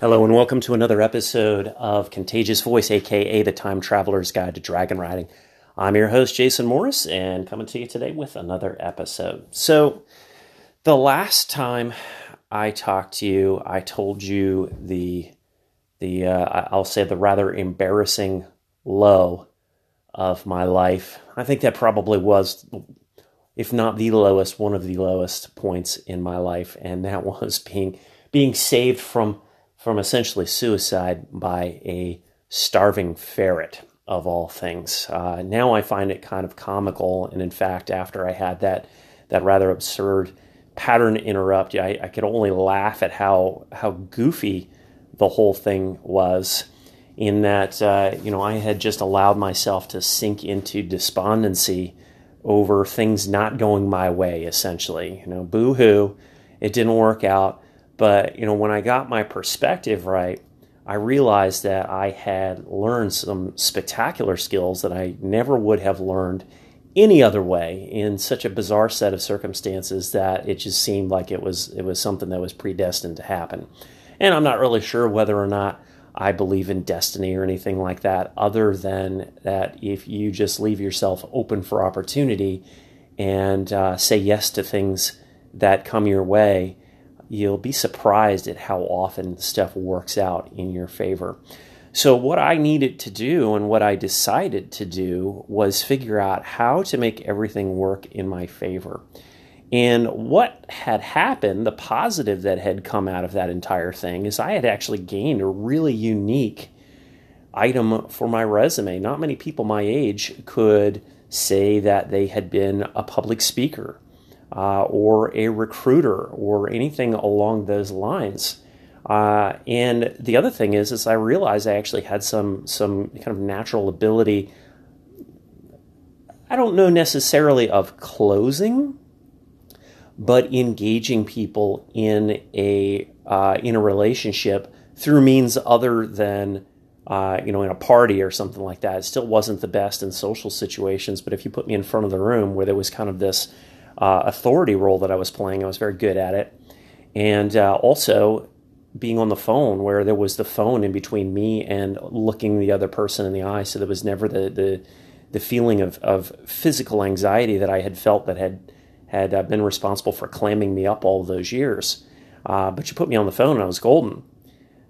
Hello, and welcome to another episode of Contagious Voice, aka the Time Traveler's Guide to Dragon Riding. I'm your host, Jason Morris, and coming to you today with another episode. So, the last time I talked to you, I told you the the uh, I'll say the rather embarrassing low of my life. I think that probably was, if not the lowest, one of the lowest points in my life, and that was being being saved from from essentially suicide by a starving ferret of all things. Uh, now I find it kind of comical, and in fact, after I had that that rather absurd pattern interrupt, I, I could only laugh at how how goofy the whole thing was. In that, uh, you know, I had just allowed myself to sink into despondency over things not going my way. Essentially, you know, boo hoo, it didn't work out. But you know, when I got my perspective right, I realized that I had learned some spectacular skills that I never would have learned any other way in such a bizarre set of circumstances that it just seemed like it was it was something that was predestined to happen. And I'm not really sure whether or not I believe in destiny or anything like that, other than that if you just leave yourself open for opportunity and uh, say yes to things that come your way, you'll be surprised at how often stuff works out in your favor. So, what I needed to do and what I decided to do was figure out how to make everything work in my favor. And what had happened, the positive that had come out of that entire thing, is I had actually gained a really unique item for my resume. Not many people my age could say that they had been a public speaker uh, or a recruiter or anything along those lines. Uh, and the other thing is, is I realized I actually had some some kind of natural ability. I don't know necessarily of closing, but engaging people in a uh, in a relationship through means other than uh, you know in a party or something like that. It still wasn't the best in social situations, but if you put me in front of the room where there was kind of this uh, authority role that I was playing. I was very good at it. And uh, also being on the phone where there was the phone in between me and looking the other person in the eye. So there was never the, the, the feeling of, of physical anxiety that I had felt that had, had uh, been responsible for clamming me up all those years. Uh, but you put me on the phone and I was golden.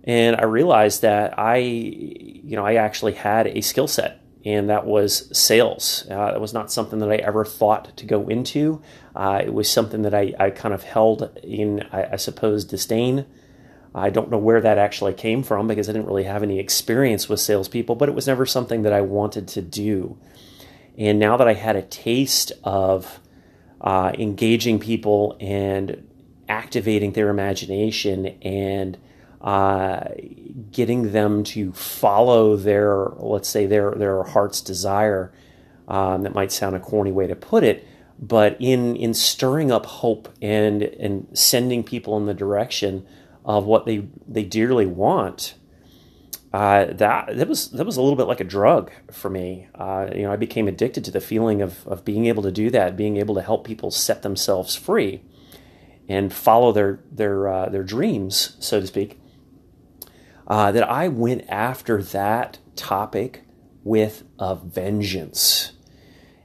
And I realized that I, you know, I actually had a skill set and that was sales. Uh, it was not something that I ever thought to go into. Uh, it was something that I, I kind of held in, I, I, suppose, disdain. I don't know where that actually came from because I didn't really have any experience with salespeople, but it was never something that I wanted to do. And now that I had a taste of uh, engaging people and activating their imagination and uh, getting them to follow their, let's say, their their heart's desire. Um, that might sound a corny way to put it, but in in stirring up hope and and sending people in the direction of what they they dearly want. Uh, that that was that was a little bit like a drug for me. Uh, you know, I became addicted to the feeling of of being able to do that, being able to help people set themselves free and follow their their uh, their dreams, so to speak uh, that I went after that topic with a vengeance.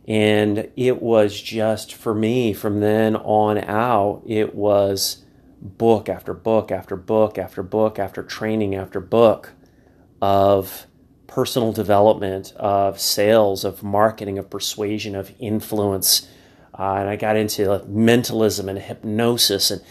And it was just for me from then on out, it was book after book after book after book after training after book of personal development, of sales, of marketing, of persuasion, of influence. Uh, and I got into like, mentalism and hypnosis and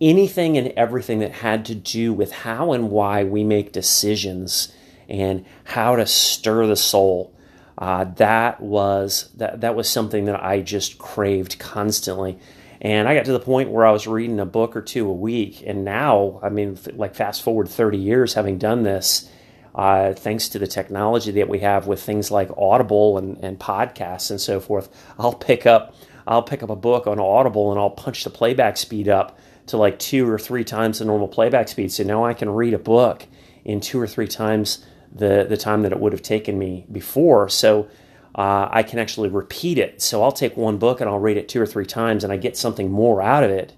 anything and everything that had to do with how and why we make decisions and how to stir the soul. Uh, that was that that was something that I just craved constantly. And I got to the point where I was reading a book or two a week. And now, I mean, like fast forward 30 years having done this, uh, thanks to the technology that we have with things like Audible and, and podcasts and so forth, I'll pick up I'll pick up a book on Audible and I'll punch the playback speed up to like two or three times the normal playback speed. So now I can read a book in two or three times the, the time that it would have taken me before. So uh, I can actually repeat it. So I'll take one book and I'll read it two or three times and I get something more out of it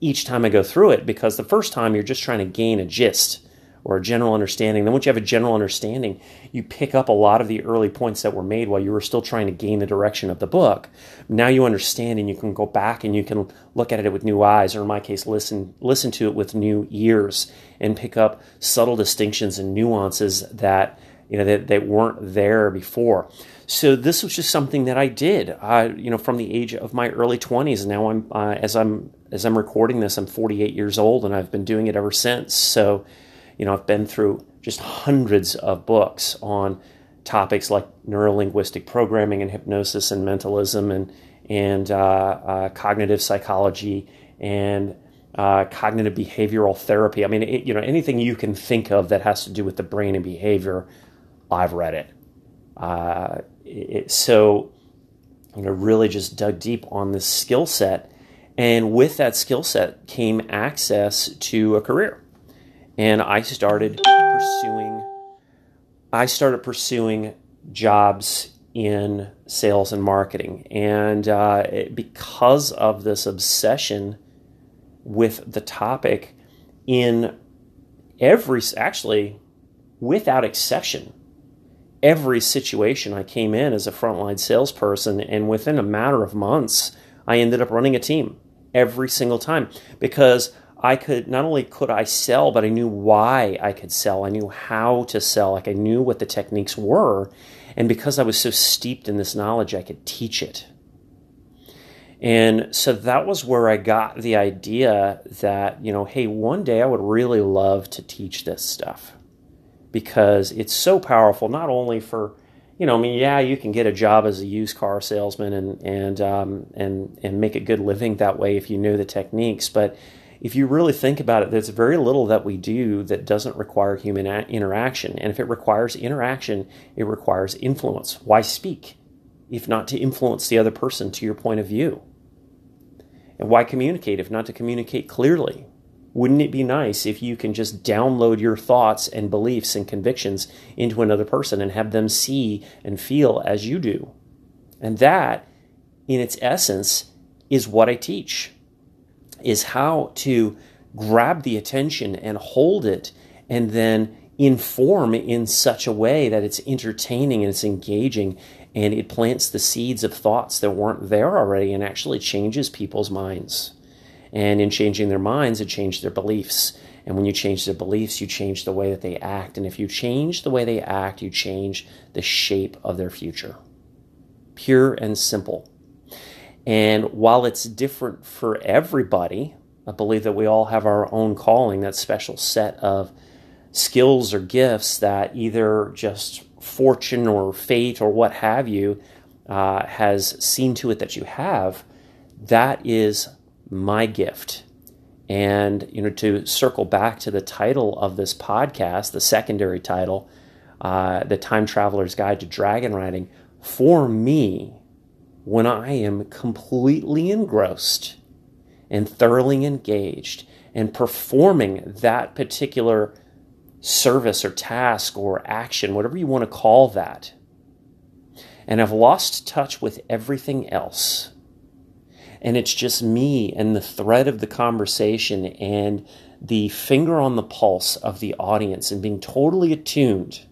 each time I go through it because the first time you're just trying to gain a gist or a general understanding. Then once you have a general understanding, you pick up a lot of the early points that were made while you were still trying to gain the direction of the book. Now you understand and you can go back and you can look at it with new eyes, or in my case, listen listen to it with new ears and pick up subtle distinctions and nuances that you know that, that weren't there before. So this was just something that I did, uh, you know, from the age of my early 20s. Now I'm uh, as I'm as I'm recording this, I'm 48 years old, and I've been doing it ever since. So you know, I've been through just hundreds of books on topics like neurolinguistic programming and hypnosis and mentalism and and uh, uh, cognitive psychology and uh, cognitive behavioral therapy. I mean, it, you know, anything you can think of that has to do with the brain and behavior, I've read it. Uh, it so, you know, really just dug deep on this skill set, and with that skill set came access to a career and I started pursuing I started pursuing jobs in sales and marketing, and uh, it, because of this obsession with the topic, in every actually without exception, every situation I came in as a frontline salesperson, and within a matter of months, I ended up running a team every single time. Because I could not only could I sell, but I knew why I could sell. I knew how to sell. Like I knew what the techniques were. And because I was so steeped in this knowledge, I could teach it. And so that was where I got the idea that, you know, hey, one day I would really love to teach this stuff because it's so powerful, not only for, you know, I mean, yeah, you can get a job as a used car salesman and, and, um, and, and make a good living that way if you know the techniques, but if you really think about it, there's very little that we do that doesn't require human a- interaction. And if it requires interaction, it requires influence. Why speak if not to influence the other person to your point of view? And why communicate if not to communicate clearly? Wouldn't it be nice if you can just download your thoughts and beliefs and convictions into another person and have them see and feel as you do? And that, in its essence, is what I teach is how to grab the attention and hold it and then inform in such a way that it's entertaining and it's engaging and it plants the seeds of thoughts that weren't there already and actually changes people's minds. And in changing their minds, it changes their beliefs. And when you change their beliefs, you change the way that they act. And if you change the way they act, you change the shape of their future. Pure and simple. And while it's different for everybody, I believe that we all have our own calling, that special set of skills or gifts that either just fortune or fate or what have you uh, has seen to it that you have. That is my gift. And, you know, to circle back to the title of this podcast, the secondary title, uh, The Time Traveler's Guide to Dragon Riding, for me, when I am completely engrossed and thoroughly engaged and performing that particular service or task or action, whatever you want to call that, and I've lost touch with everything else. And it's just me and the thread of the conversation and the finger on the pulse of the audience and being totally attuned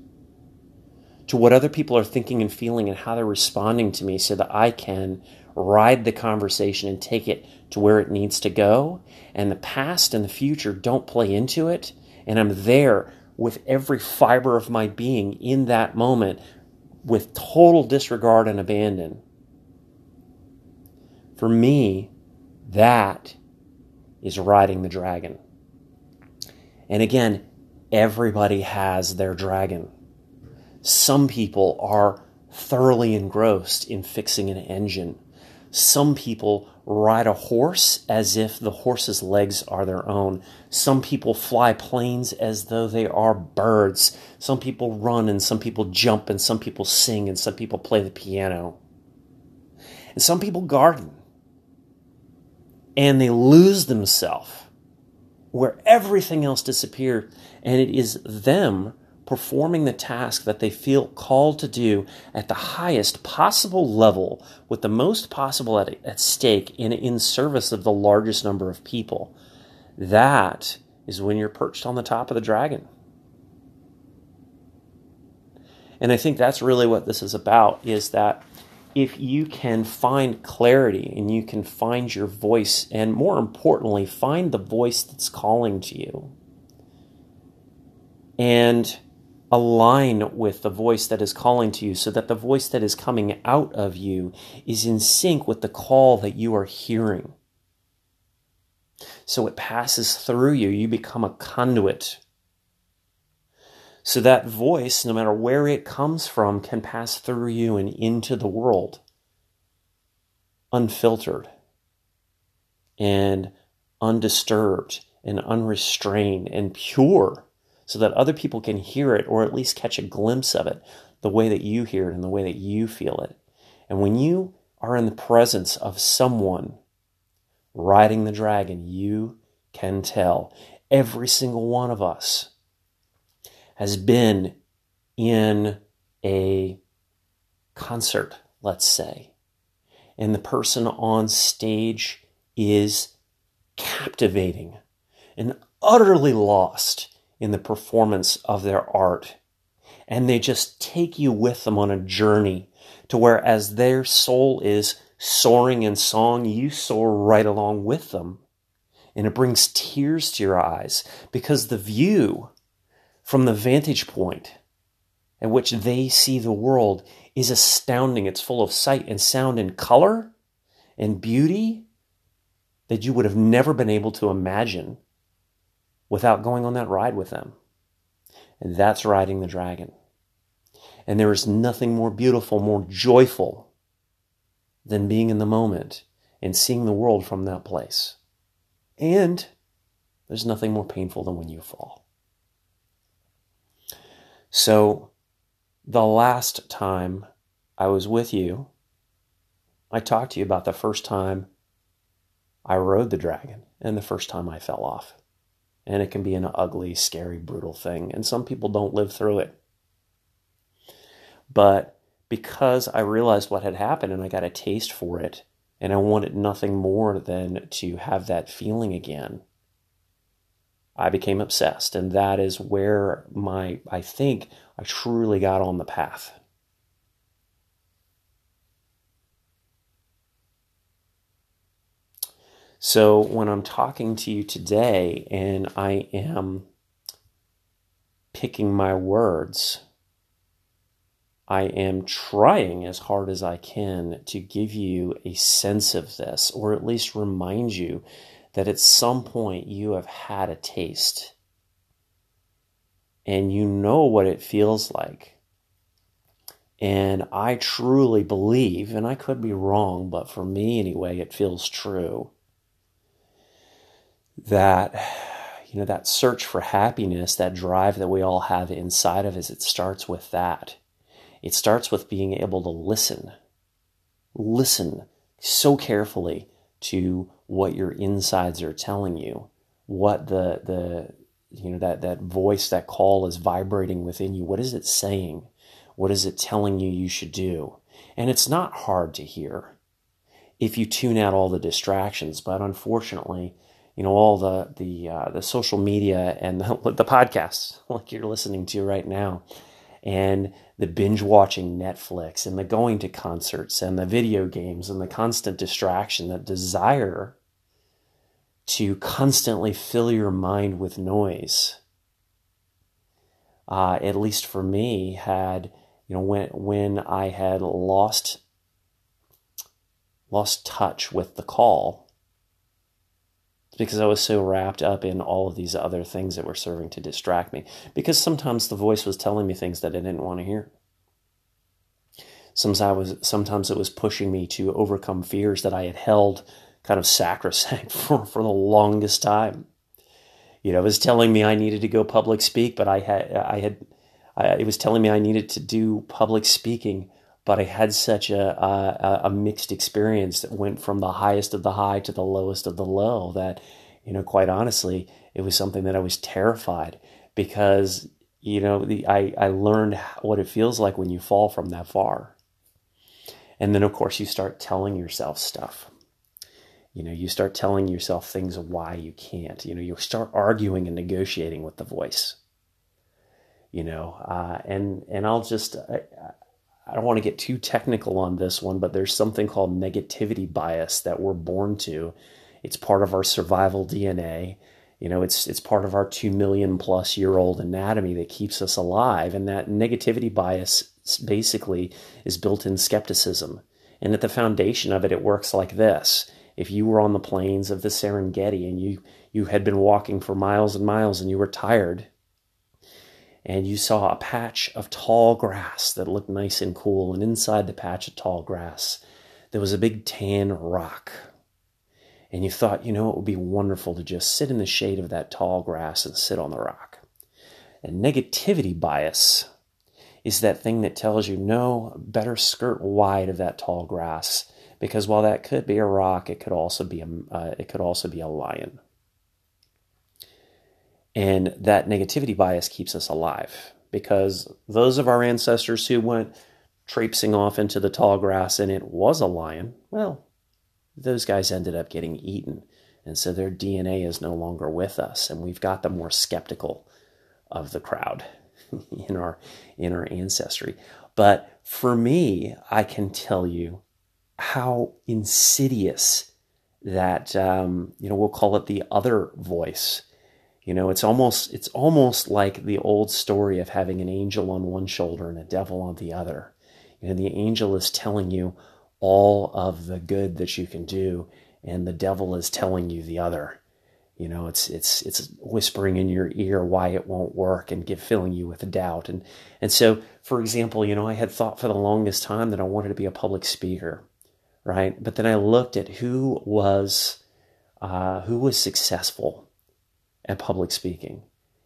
to what other people are thinking and feeling and how they're responding to me so that I can ride the conversation and take it to where it needs to go. And the past and the future don't play into it. And I'm there with every fiber of my being in that moment with total disregard and abandon. For me, that is riding the dragon. And again, everybody has their dragon. Some people are thoroughly engrossed in fixing an engine. Some people ride a horse as if the horse's legs are their own. Some people fly planes as though they are birds. Some people run and some people jump and some people sing and some people play the piano. And some people garden. And they lose themselves where everything else disappears. And it is them performing the task that they feel called to do at the highest possible level with the most possible at, at stake in, in service of the largest number of people. That is when you're perched on the top of the dragon. And I think that's really what this is about is that if you can find clarity and you can find your voice, and more importantly, find the voice that's calling to you, and align with the voice that is calling to you so that the voice that is coming out of you is in sync with the call that you are hearing. So it passes through you. You become a conduit. So that voice, no matter where it comes from, can pass through you and into the world unfiltered and undisturbed and unrestrained and pure so that other people can hear it or at least catch a glimpse of it the way that you hear it and the way that you feel it. And when you are in the presence of someone riding the dragon, you can tell. Every single one of us has been in a concert, let's say, and the person on stage is captivating and utterly lost in the performance of their art. And they just take you with them on a journey to where, as their soul is soaring in song, you soar right along with them. And it brings tears to your eyes because the view from the vantage point at which they see the world is astounding. It's full of sight and sound and color and beauty that you would have never been able to imagine without going on that ride with them. And that's riding the dragon. And there is nothing more beautiful, more joyful than being in the moment and seeing the world from that place. And there's nothing more painful than when you fall. So, the last time I was with you, I talked to you about the first time I rode the dragon and the first time I fell off and it can be an ugly, scary, brutal thing. And some people don't live through it. But because I realized what had happened and I got a taste for it, and I wanted nothing more than to have that feeling again, I became obsessed. And that is where my, I think, I truly got on the path. So when I'm talking to you today and I am picking my words, I am trying as hard as I can to give you a sense of this, or at least remind you that at some point you have had a taste and you know what it feels like. And I truly believe, and I could be wrong, but for me anyway, it feels true that you know that search for happiness that drive that we all have inside of us it starts with that. It starts with being able to listen. Listen so carefully to what your insides are telling you what the the you know that that voice that call is vibrating within you. What is it saying? What is it telling you you should do? And it's not hard to hear if you tune out all the distractions but unfortunately you know all the the uh, the social media and the, the podcasts like you're listening to right now. And the binge watching Netflix and the going to concerts and the video games and the constant distraction that desire to constantly fill your mind with noise uh, at least for me had you know when when I had lost lost touch with the call because I was so wrapped up in all of these other things that were serving to distract me. Because sometimes the voice was telling me things that I didn't want to hear. Sometimes I was sometimes it was pushing me to overcome fears that I had held kind of sacrosanct for, for the longest time. You know, it was telling me I needed to go public speak, but I had I had I, it was telling me I needed to do public speaking, but I had such a, a, a mixed experience that went from the highest of the high to the lowest of the low. That you know, quite honestly, it was something that I was terrified because you know the, I I learned what it feels like when you fall from that far, and then of course you start telling yourself stuff. You know, you start telling yourself things why you can't. You know, you start arguing and negotiating with the voice you know, uh, and and I'll just I, I don't want to get too technical on this one, but there's something called negativity bias that we're born to. It's part of our survival DNA. You know, it's it's part of our two million plus year old anatomy that keeps us alive, and that negativity bias basically is built in skepticism. And at the foundation of it, it works like this: if you were on the plains of the Serengeti and you you had been walking for miles and miles and you were tired, and you saw a patch of tall grass that looked nice and cool, and inside the patch of tall grass, there was a big tan rock. And you thought, you know, it would be wonderful to just sit in the shade of that tall grass and sit on the rock. And negativity bias is that thing that tells you, no, better skirt wide of that tall grass, because while that could be a rock, it could also be a, uh, it could also be a lion. And that negativity bias keeps us alive because those of our ancestors who went traipsing off into the tall grass and it was a lion, well, those guys ended up getting eaten. And so their DNA is no longer with us. And we've got the more skeptical of the crowd in our in our ancestry. But for me, I can tell you how insidious that um, you know we'll call it the other voice you know, it's almost it's almost like the old story of having an angel on one shoulder and a devil on the other. You know, the angel is telling you all of the good that you can do, and the devil is telling you the other. You know, it's it's it's whispering in your ear why it won't work and give filling you with doubt. And and so, for example, you know, I had thought for the longest time that I wanted to be a public speaker, right? But then I looked at who was uh, who was successful at public speaking.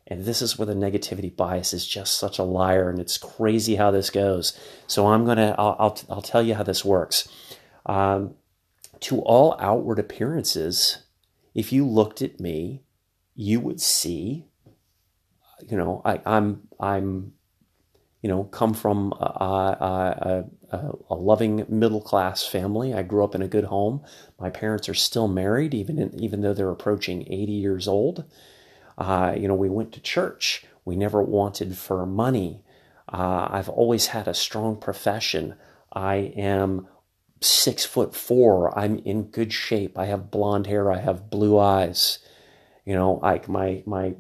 And this is where the negativity bias is just such a liar, and it's crazy how this goes. So I'm gonna, I'll, I'll, I'll tell you how this works. Um, to all outward appearances, if you looked at me, you would see, you know, I, I'm, I'm, you know, come from a, a, a, a loving middle class family. I grew up in a good home. My parents are still married, even in, even though they're approaching 80 years old. Uh, you know, we went to church. We never wanted for money. Uh, I've always had a strong profession. I am six foot four. I'm in good shape. I have blonde hair. I have blue eyes. You know, like my my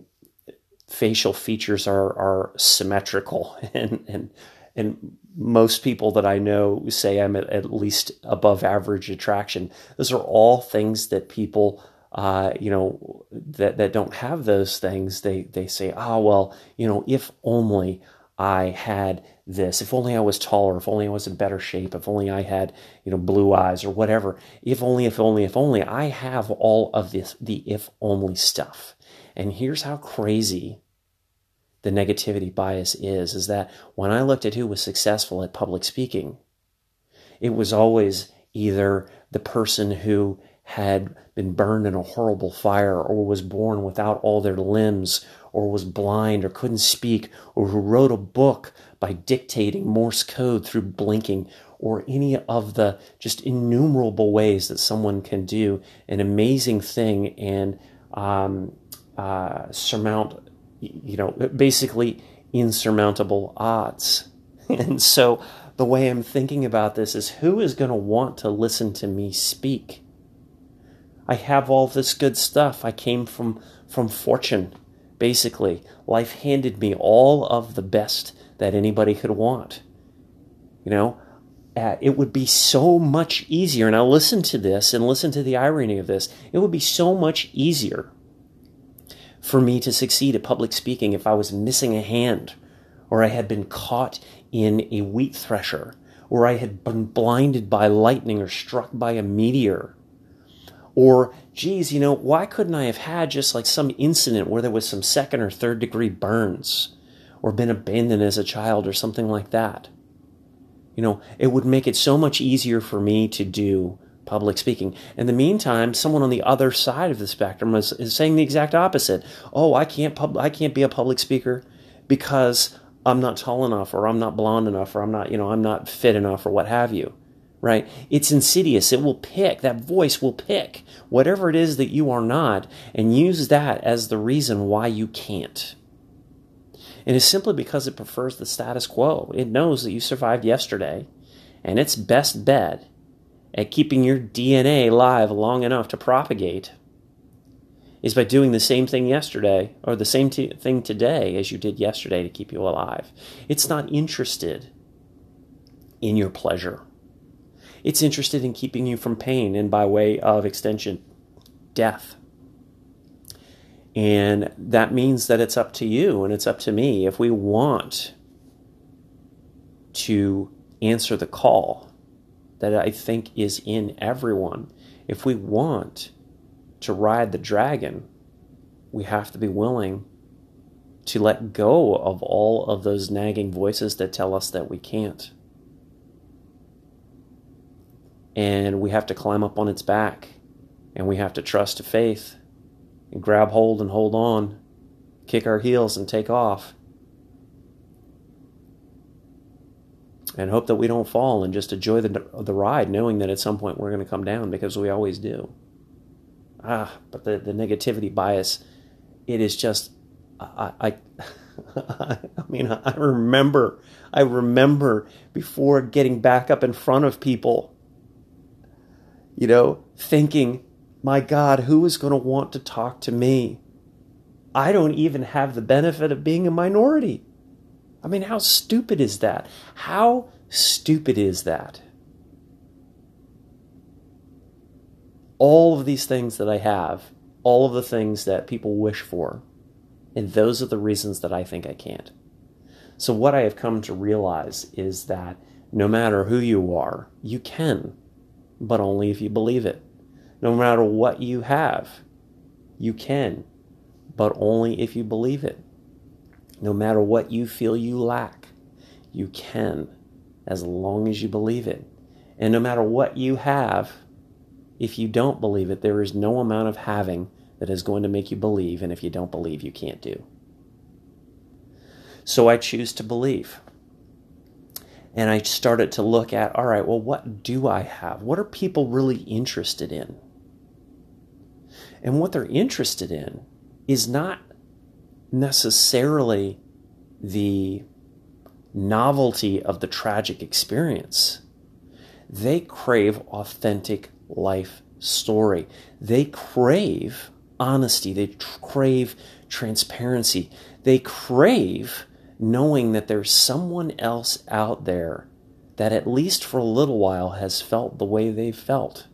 facial features are are symmetrical, and and and most people that I know say I'm at, at least above average attraction. Those are all things that people uh, you know, that, that don't have those things, they, they say, oh, well, you know, if only I had this, if only I was taller, if only I was in better shape, if only I had, you know, blue eyes or whatever, if only, if only, if only, I have all of this, the if only stuff. And here's how crazy the negativity bias is, is that when I looked at who was successful at public speaking, it was always either the person who had been burned in a horrible fire, or was born without all their limbs, or was blind, or couldn't speak, or who wrote a book by dictating Morse code through blinking, or any of the just innumerable ways that someone can do an amazing thing and um, uh, surmount, you know, basically insurmountable odds. And so the way I'm thinking about this is who is going to want to listen to me speak? I have all this good stuff. I came from from fortune, basically. Life handed me all of the best that anybody could want. You know, uh, it would be so much easier. Now listen to this and listen to the irony of this. It would be so much easier for me to succeed at public speaking if I was missing a hand, or I had been caught in a wheat thresher, or I had been blinded by lightning or struck by a meteor or, geez, you know, why couldn't I have had just like some incident where there was some second or third degree burns or been abandoned as a child or something like that? You know, it would make it so much easier for me to do public speaking. In the meantime, someone on the other side of the spectrum is, is saying the exact opposite. Oh, I can't pub- I can't be a public speaker because I'm not tall enough or I'm not blonde enough or I'm not, you know, I'm not fit enough or what have you right? It's insidious. It will pick, that voice will pick whatever it is that you are not and use that as the reason why you can't. And it's simply because it prefers the status quo. It knows that you survived yesterday, and its best bet at keeping your DNA alive long enough to propagate is by doing the same thing yesterday or the same t- thing today as you did yesterday to keep you alive. It's not interested in your pleasure. It's interested in keeping you from pain and by way of extension, death. And that means that it's up to you and it's up to me if we want to answer the call that I think is in everyone. If we want to ride the dragon, we have to be willing to let go of all of those nagging voices that tell us that we can't. And we have to climb up on its back, and we have to trust to faith, and grab hold and hold on, kick our heels and take off. And hope that we don't fall and just enjoy the, the ride, knowing that at some point we're going to come down because we always do ah, but the, the negativity bias, it is just, I, I, I mean, I remember, I remember before getting back up in front of people, you know, thinking, my God, who is going to want to talk to me? I don't even have the benefit of being a minority. I mean, how stupid is that? How stupid is that? all of these things that I have, all of the things that people wish for. And those are the reasons that I think I can't. So, what I have come to realize is that no matter who you are, you can, but only if you believe it. No matter what you have, you can, but only if you believe it. No matter what you feel you lack, you can, as long as you believe it. And no matter what you have, if you don't believe it, there is no amount of having that is going to make you believe, and if you don't believe, you can't do. So I choose to believe. And I started to look at all right, well, what do I have? What are people really interested in? And what they're interested in is not necessarily the novelty of the tragic experience. They crave authentic life story. They crave honesty, they tr- crave transparency, they crave knowing that there's someone else out there that, at least for a little while, has felt the way they've felt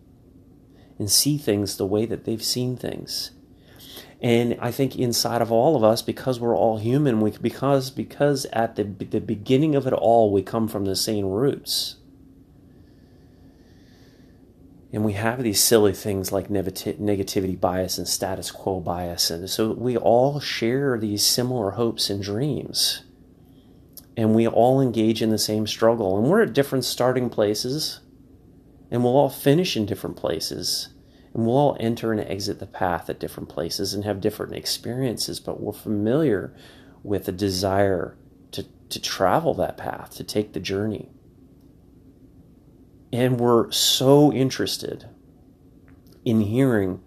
and see things the way that they've seen things. And I think inside of all of us, because we're all human, we, because because at the the beginning of it all, we come from the same roots and we have these silly things like negativity bias and status quo bias. And so we all share these similar hopes and dreams. And we all engage in the same struggle. And we're at different starting places. And we'll all finish in different places. And we'll all enter and exit the path at different places and have different experiences. But we're familiar with the desire to, to travel that path, to take the journey. And we're so interested in hearing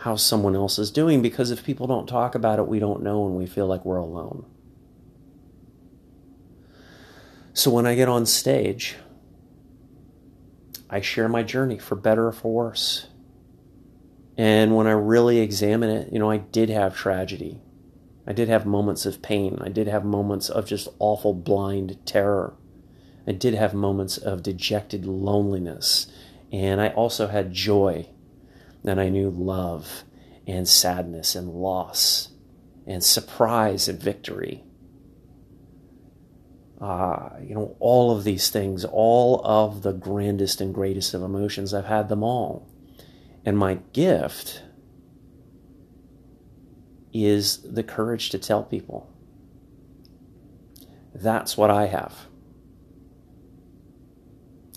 how someone else is doing because if people don't talk about it, we don't know and we feel like we're alone. So when I get on stage, I share my journey for better or for worse. And when I really examine it, you know, I did have tragedy. I did have moments of pain. I did have moments of just awful blind terror. I did have moments of dejected loneliness, and I also had joy. And I knew love and sadness and loss and surprise and victory. Uh, you know, all of these things, all of the grandest and greatest of emotions, I've had them all. And my gift is the courage to tell people. That's what I have.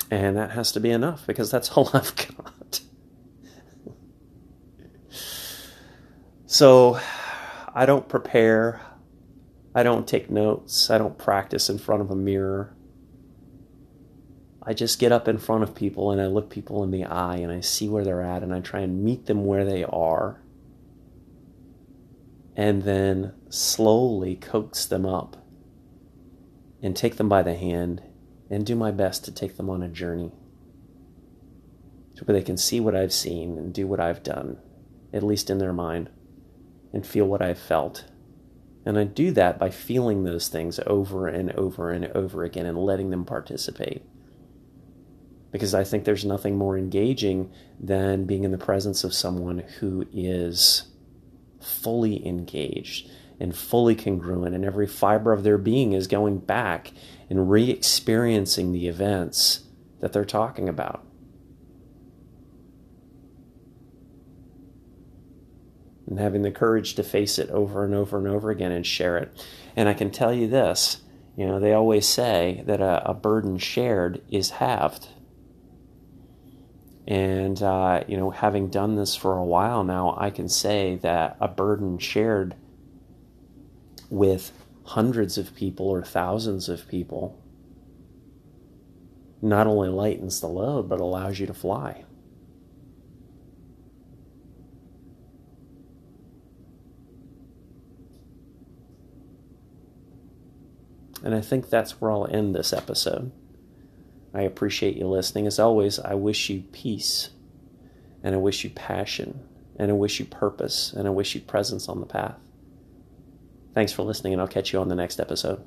And that has to be enough because that's all I've got. so I don't prepare. I don't take notes. I don't practice in front of a mirror. I just get up in front of people and I look people in the eye and I see where they're at and I try and meet them where they are and then slowly coax them up and take them by the hand and do my best to take them on a journey so where they can see what I've seen and do what I've done, at least in their mind, and feel what I've felt. And I do that by feeling those things over and over and over again and letting them participate. Because I think there's nothing more engaging than being in the presence of someone who is fully engaged and fully congruent, and every fiber of their being is going back and re experiencing the events that they're talking about. And having the courage to face it over and over and over again and share it. And I can tell you this you know, they always say that a, a burden shared is halved. And, uh, you know, having done this for a while now, I can say that a burden shared with hundreds of people or thousands of people not only lightens the load, but allows you to fly. And I think that's where I'll end this episode. I appreciate you listening. As always, I wish you peace, and I wish you passion, and I wish you purpose, and I wish you presence on the path. Thanks for listening, and I'll catch you on the next episode.